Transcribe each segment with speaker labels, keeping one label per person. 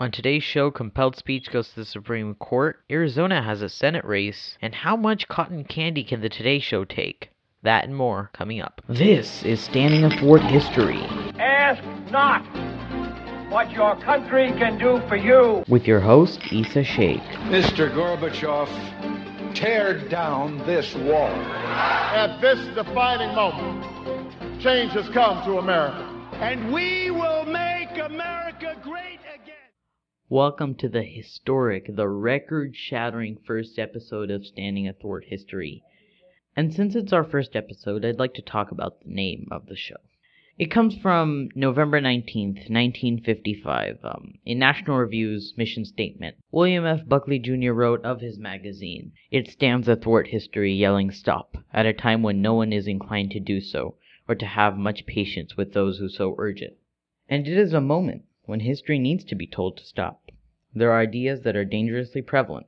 Speaker 1: On today's show, compelled speech goes to the Supreme Court, Arizona has a Senate race, and how much cotton candy can the Today Show take? That and more coming up. This is Standing Athwart History.
Speaker 2: Ask not what your country can do for you.
Speaker 1: With your host, Isa Sheikh.
Speaker 3: Mr. Gorbachev, tear down this wall.
Speaker 4: At this defining moment, change has come to America.
Speaker 5: And we will make America great again.
Speaker 1: Welcome to the historic, the record shattering first episode of Standing Athwart History. And since it's our first episode, I'd like to talk about the name of the show. It comes from November 19th, 1955, um, in National Review's mission statement. William F. Buckley Jr. wrote of his magazine, It stands athwart history, yelling stop, at a time when no one is inclined to do so, or to have much patience with those who so urge it. And it is a moment when history needs to be told to stop. There are ideas that are dangerously prevalent.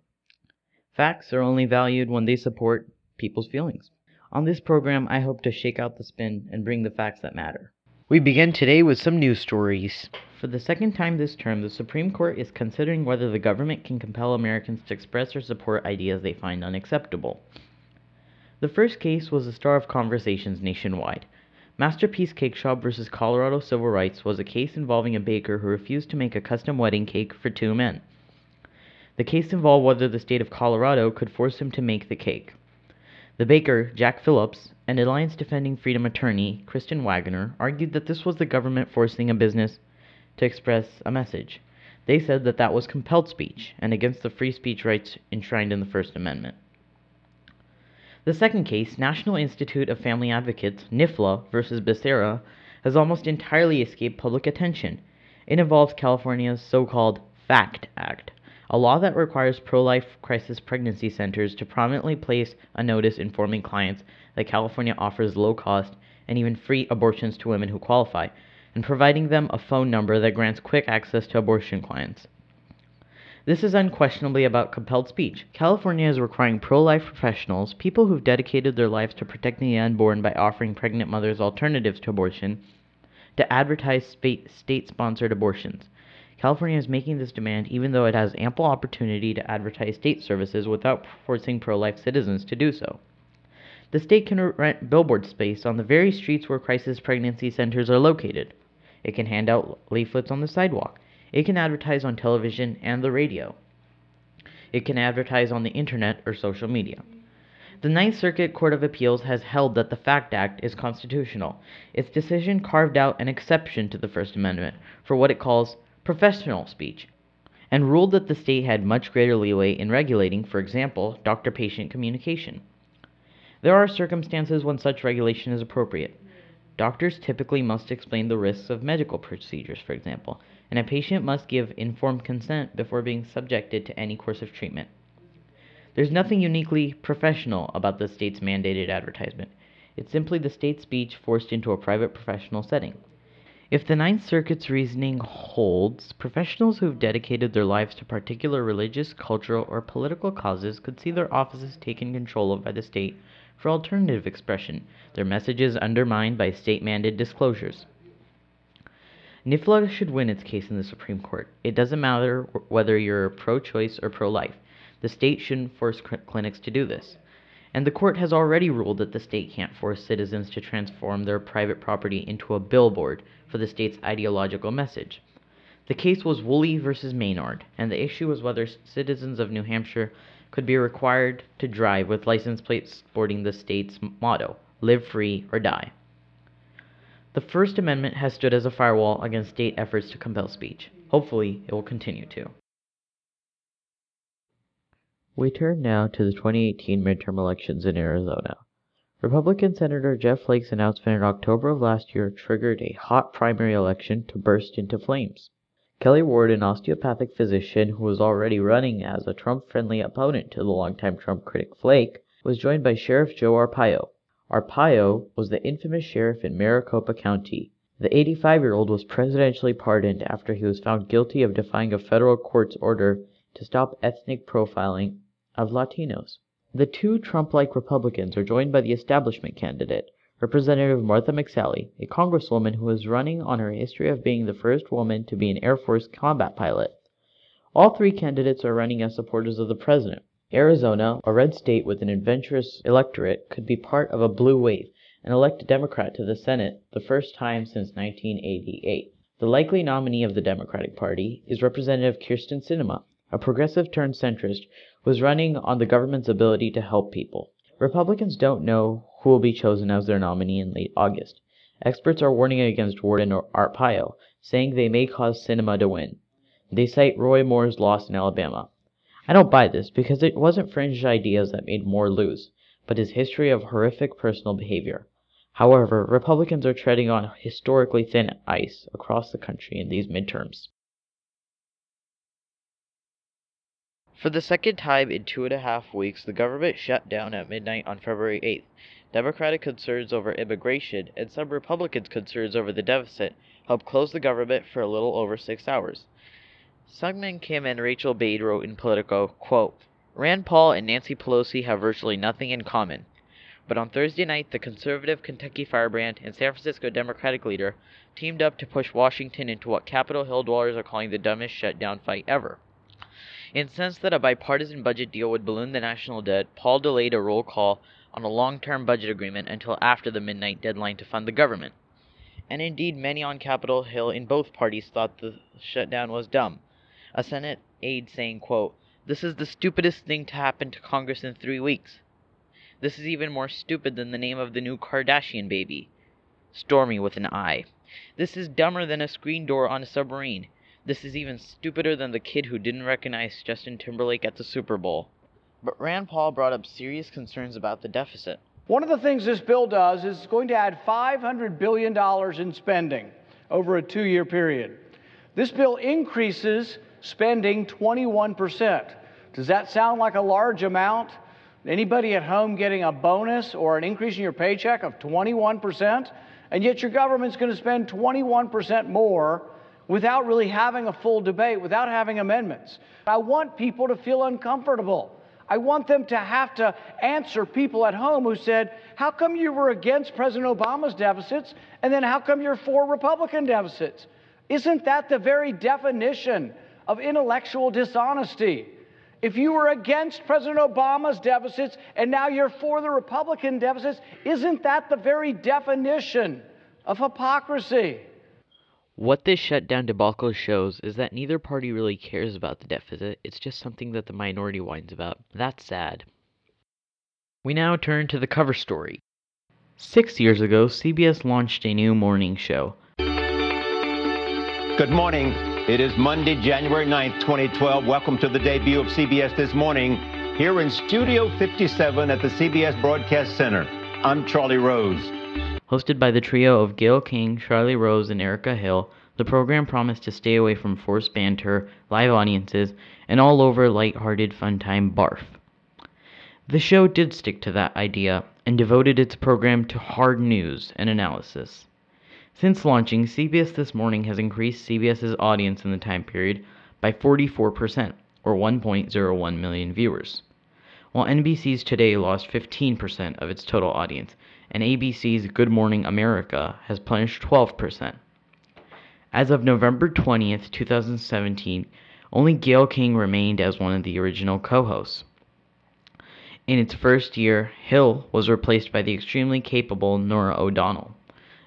Speaker 1: Facts are only valued when they support people's feelings. On this program, I hope to shake out the spin and bring the facts that matter. We begin today with some news stories. For the second time this term, the Supreme Court is considering whether the government can compel Americans to express or support ideas they find unacceptable. The first case was the star of conversations nationwide. Masterpiece Cake Shop versus Colorado Civil Rights was a case involving a baker who refused to make a custom wedding cake for two men. The case involved whether the state of Colorado could force him to make the cake. The baker, Jack Phillips, and Alliance Defending Freedom attorney, Kristen Waggoner, argued that this was the government forcing a business to express a message. They said that that was compelled speech and against the free speech rights enshrined in the First Amendment. The second case, National Institute of Family Advocates, NIFLA versus Becerra, has almost entirely escaped public attention. It involves California's so-called FACT Act, a law that requires pro-life crisis pregnancy centers to prominently place a notice informing clients that California offers low-cost and even free abortions to women who qualify, and providing them a phone number that grants quick access to abortion clients. This is unquestionably about compelled speech. California is requiring pro life professionals, people who've dedicated their lives to protecting the unborn by offering pregnant mothers alternatives to abortion, to advertise state sponsored abortions. California is making this demand even though it has ample opportunity to advertise state services without forcing pro life citizens to do so. The state can rent billboard space on the very streets where crisis pregnancy centers are located. It can hand out leaflets on the sidewalk. It can advertise on television and the radio. It can advertise on the internet or social media. The Ninth Circuit Court of Appeals has held that the FACT Act is constitutional. Its decision carved out an exception to the First Amendment for what it calls professional speech and ruled that the state had much greater leeway in regulating, for example, doctor patient communication. There are circumstances when such regulation is appropriate. Doctors typically must explain the risks of medical procedures, for example, and a patient must give informed consent before being subjected to any course of treatment. There's nothing uniquely professional about the state's mandated advertisement. It's simply the state speech forced into a private professional setting. If the Ninth Circuit's reasoning holds, professionals who have dedicated their lives to particular religious, cultural, or political causes could see their offices taken control of by the state for alternative expression, their messages undermined by state mandated disclosures. NIFLA should win its case in the Supreme Court. It doesn't matter whether you're pro choice or pro life. The state shouldn't force cl- clinics to do this. And the court has already ruled that the state can't force citizens to transform their private property into a billboard for the state's ideological message. The case was Woolley versus Maynard, and the issue was whether citizens of New Hampshire could be required to drive with license plates sporting the state's motto, live free or die. The First Amendment has stood as a firewall against state efforts to compel speech. Hopefully, it will continue to. We turn now to the 2018 midterm elections in Arizona. Republican Senator Jeff Flake's announcement in October of last year triggered a hot primary election to burst into flames. Kelli Ward, an osteopathic physician who was already running as a Trump friendly opponent to the longtime Trump critic Flake, was joined by Sheriff Joe Arpaio, Arpaio was the infamous sheriff in Maricopa County. The 85 year old was presidentially pardoned after he was found guilty of defying a federal court's order to stop ethnic profiling of Latinos. The two Trump like Republicans are joined by the establishment candidate, Representative Martha McSally, a congresswoman who is running on her history of being the first woman to be an Air Force combat pilot. All three candidates are running as supporters of the president. Arizona, a red state with an adventurous electorate, could be part of a blue wave and elect a Democrat to the Senate the first time since 1988. The likely nominee of the Democratic Party is Representative Kyrsten Sinema, a progressive turned centrist who is running on the government's ability to help people. Republicans don't know who will be chosen as their nominee in late August. Experts are warning against Warden or Arpaio, saying they may cause Sinema to win. They cite Roy Moore's loss in Alabama. I don't buy this because it wasn't fringe ideas that made Moore lose, but his history of horrific personal behavior. However, Republicans are treading on historically thin ice across the country in these midterms. For the second time in two and a half weeks, the government shut down at midnight on February 8th. Democratic concerns over immigration and some Republicans' concerns over the deficit helped close the government for a little over six hours. Seung Min Kim and Rachel Bade wrote in Politico, quote, Rand Paul and Nancy Pelosi have virtually nothing in common. But on Thursday night, the conservative Kentucky firebrand and San Francisco Democratic leader teamed up to push Washington into what Capitol Hill dwellers are calling the dumbest shutdown fight ever. Incensed that a bipartisan budget deal would balloon the national debt, Paul delayed a roll call on a long term budget agreement until after the midnight deadline to fund the government. And indeed, many on Capitol Hill in both parties thought the shutdown was dumb a Senate aide saying, quote, This is the stupidest thing to happen to Congress in three weeks. This is even more stupid than the name of the new Kardashian baby. Stormy with an I. This is dumber than a screen door on a submarine. This is even stupider than the kid who didn't recognize Justin Timberlake at the Super Bowl. But Rand Paul brought up serious concerns about the deficit.
Speaker 6: One of the things this bill does is it's going to add $500 billion in spending over a two year period. This bill increases spending 21%. Does that sound like a large amount? Anybody at home getting a bonus or an increase in your paycheck of 21%? And yet your government's going to spend 21% more without really having a full debate, without having amendments. I want people to feel uncomfortable. I want them to have to answer people at home who said, How come you were against President Obama's deficits? And then how come you're for Republican deficits? Isn't that the very definition of intellectual dishonesty. If you were against President Obama's deficits and now you're for the Republican deficits, isn't that the very definition of hypocrisy?
Speaker 1: What this shutdown debacle shows is that neither party really cares about the deficit, it's just something that the minority whines about. That's sad. We now turn to the cover story. Six years ago, CBS launched a new morning show.
Speaker 7: Good morning. It is Monday, January 9th, 2012. Welcome to the debut of CBS This Morning here in Studio 57 at the CBS Broadcast Center. I'm Charlie Rose.
Speaker 1: Hosted by the trio of Gayle King, Charlie Rose, and Erica Hill, the program promised to stay away from forced banter, live audiences, and all over light-hearted fun time barf. The show did stick to that idea and devoted its program to hard news and analysis. Since launching, CBS This Morning has increased CBS's audience in the time period by 44%, or 1.01 million viewers, while NBC's Today lost 15% of its total audience, and ABC's Good Morning America has plunged 12%. As of November 20th, 2017, only Gayle King remained as one of the original co hosts. In its first year, Hill was replaced by the extremely capable Norah O'Donnell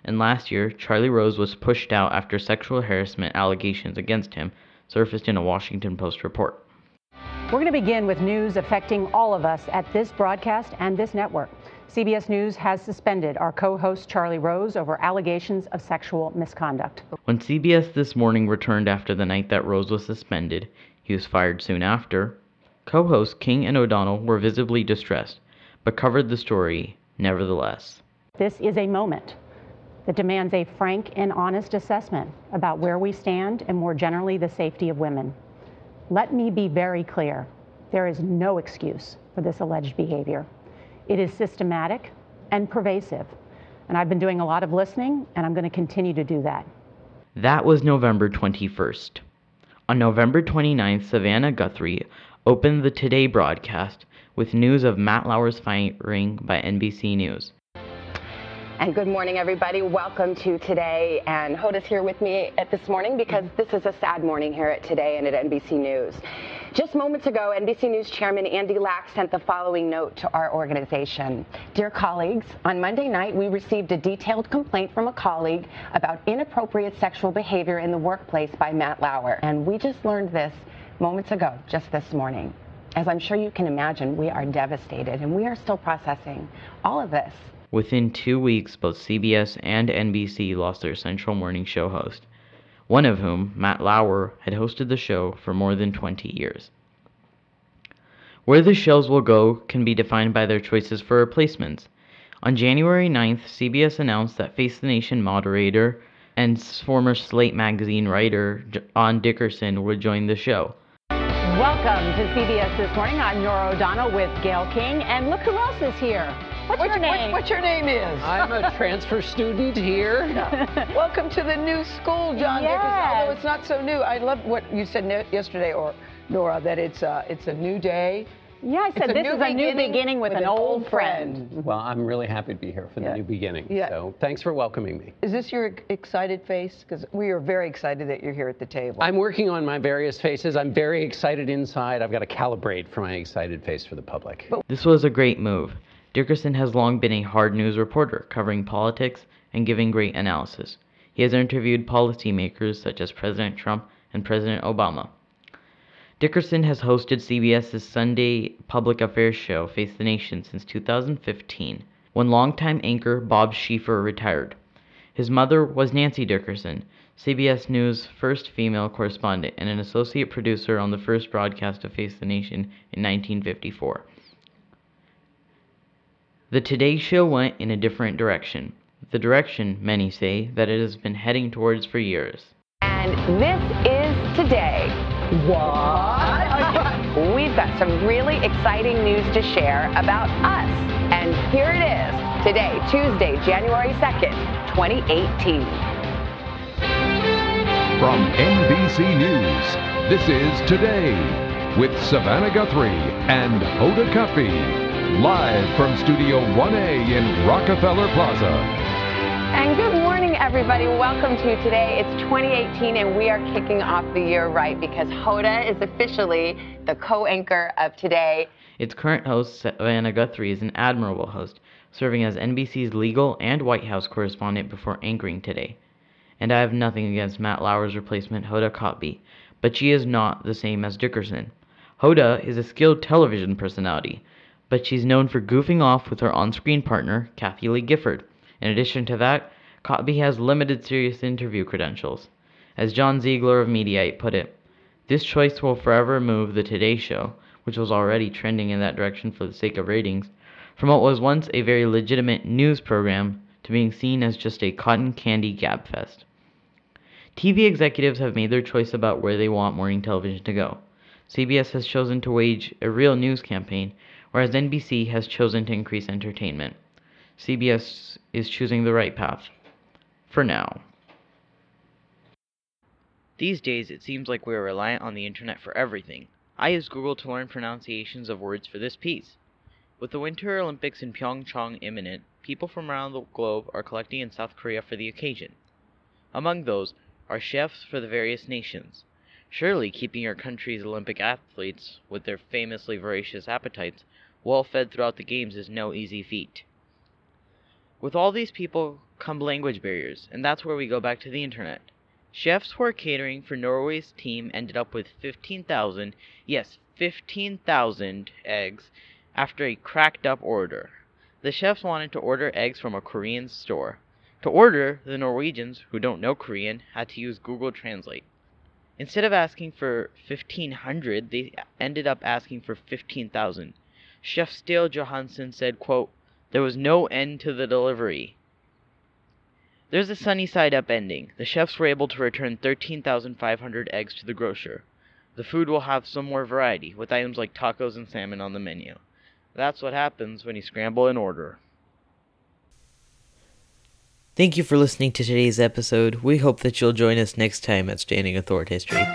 Speaker 1: and last year Charlie Rose was pushed out after sexual harassment allegations against him surfaced in a Washington Post report.
Speaker 8: We're going to begin with news affecting all of us at this broadcast and this network. CBS News has suspended our co host Charlie Rose over allegations of sexual misconduct.
Speaker 1: When CBS This Morning returned after the night that Rose was suspended, he was fired soon after. Co hosts King and O'Donnell were visibly distressed, but covered the story nevertheless.
Speaker 8: This is a moment that demands a frank and honest assessment about where we stand and more generally the safety of women. Let me be very clear. There is no excuse for this alleged behavior. It is systematic and pervasive. And I've been doing a lot of listening, and I'm going to continue to do that.
Speaker 1: That was November 21st. On November 29th, Savannah Guthrie opened the Today broadcast with news of Matt Lauer's firing by NBC News.
Speaker 9: And good morning, everybody. Welcome to Today. And Hoda's here with me at this morning because this is a sad morning here at Today and at NBC News. Just moments ago, NBC News Chairman Andy Lack sent the following note to our organization. Dear colleagues, on Monday night, we received a detailed complaint from a colleague about inappropriate sexual behavior in the workplace by Matt Lauer. And we just learned this moments ago, just this morning. As I'm sure you can imagine, we are devastated and we are still processing all of this.
Speaker 1: Within two weeks, both CBS and NBC lost their Central Morning Show host, one of whom, Matt Lauer, had hosted the show for more than 20 years. Where the shows will go can be defined by their choices for replacements. On January 9th, CBS announced that Face the Nation moderator and former Slate magazine writer John Dickerson would join the show.
Speaker 8: Welcome to CBS This Morning. I'm Norah O'Donnell with Gayle King, and look who else is here. What's,
Speaker 10: what's
Speaker 8: your name?
Speaker 10: What, what's your name is?
Speaker 11: I'm a transfer student here.
Speaker 10: Yeah. Welcome to the new school, John
Speaker 8: yes.
Speaker 10: Dickerson. Although it's not so new, I love what you said yesterday, or Norah, that it's a, it's a new day.
Speaker 8: Yeah, I said this is a new beginning with,
Speaker 10: with
Speaker 8: an,
Speaker 10: an,
Speaker 8: old friend.
Speaker 11: friend. Well, I'm really happy to be here for the
Speaker 10: yeah.
Speaker 11: new beginning.
Speaker 10: Yeah.
Speaker 11: So thanks for welcoming me.
Speaker 10: Is this your excited face? Because we are very excited that you're here at the table.
Speaker 11: I'm working on my various faces. I'm very excited inside. I've got to calibrate for my excited face for the public.
Speaker 1: But this was a great move. Dickerson has long been a hard news reporter, covering politics and giving great analysis. He has interviewed policymakers such as President Trump and President Obama. Dickerson has hosted CBS's Sunday public affairs show, Face the Nation, since 2015, when longtime anchor Bob Schieffer retired. His mother was Nancy Dickerson, CBS News' first female correspondent and an associate producer on the first broadcast of Face the Nation in 1954. The Today Show went in a different direction. The direction, many say, that it has been heading towards for years.
Speaker 9: And this is Today.
Speaker 10: What?
Speaker 9: We've got some really exciting news to share about us. And here it is, today, Tuesday, January 2nd, 2018.
Speaker 12: From NBC News, this is Today with Savannah Guthrie and Hoda Kotb. Live from Studio 1A in Rockefeller Plaza.
Speaker 9: And good morning, everybody. Welcome to today. It's 2018, and we are kicking off the year right because Hoda is officially the co anchor of today.
Speaker 1: Its current host, Savannah Guthrie, is an admirable host, serving as NBC's legal and White House correspondent before anchoring today. And I have nothing against Matt Lauer's replacement, Hoda Kotb, but she is not the same as Dickerson. Hoda is a skilled television personality but she's known for goofing off with her on screen partner, Kathie Lee Gifford. In addition to that, Kotb has limited serious interview credentials. As John Ziegler of Mediaite put it, this choice will forever move The Today Show, which was already trending in that direction for the sake of ratings, from what was once a very legitimate news program to being seen as just a cotton candy gabfest. TV executives have made their choice about where they want morning television to go. CBS has chosen to wage a real news campaign whereas NBC has chosen to increase entertainment. CBS is choosing the right path. For now. These days, it seems like we are reliant on the internet for everything. I use Google to learn pronunciations of words for this piece. With the Winter Olympics in Pyeongchang imminent, people from around the globe are collecting in South Korea for the occasion. Among those are chefs for the various nations. Surely keeping your country's Olympic athletes, with their famously voracious appetites, well fed throughout the games is no easy feat. With all these people come language barriers, and that's where we go back to the internet. Chefs who are catering for Norway's team ended up with 15,000, yes, 15,000 eggs after a cracked up order. The chefs wanted to order eggs from a Korean store. To order, the Norwegians, who don't know Korean, had to use Google Translate. Instead of asking for 1500, they ended up asking for 15,000. Chef Stale Johansen said, quote, There was no end to the delivery. There's a sunny side up ending. The chefs were able to return 13,500 eggs to the grocer. The food will have some more variety, with items like tacos and salmon on the menu. That's what happens when you scramble an order. Thank you for listening to today's episode. We hope that you'll join us next time at Standing Athwart History.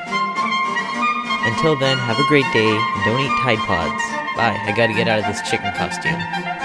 Speaker 1: Until then, have a great day and don't eat Tide Pods. Bye, I gotta get out of this chicken costume.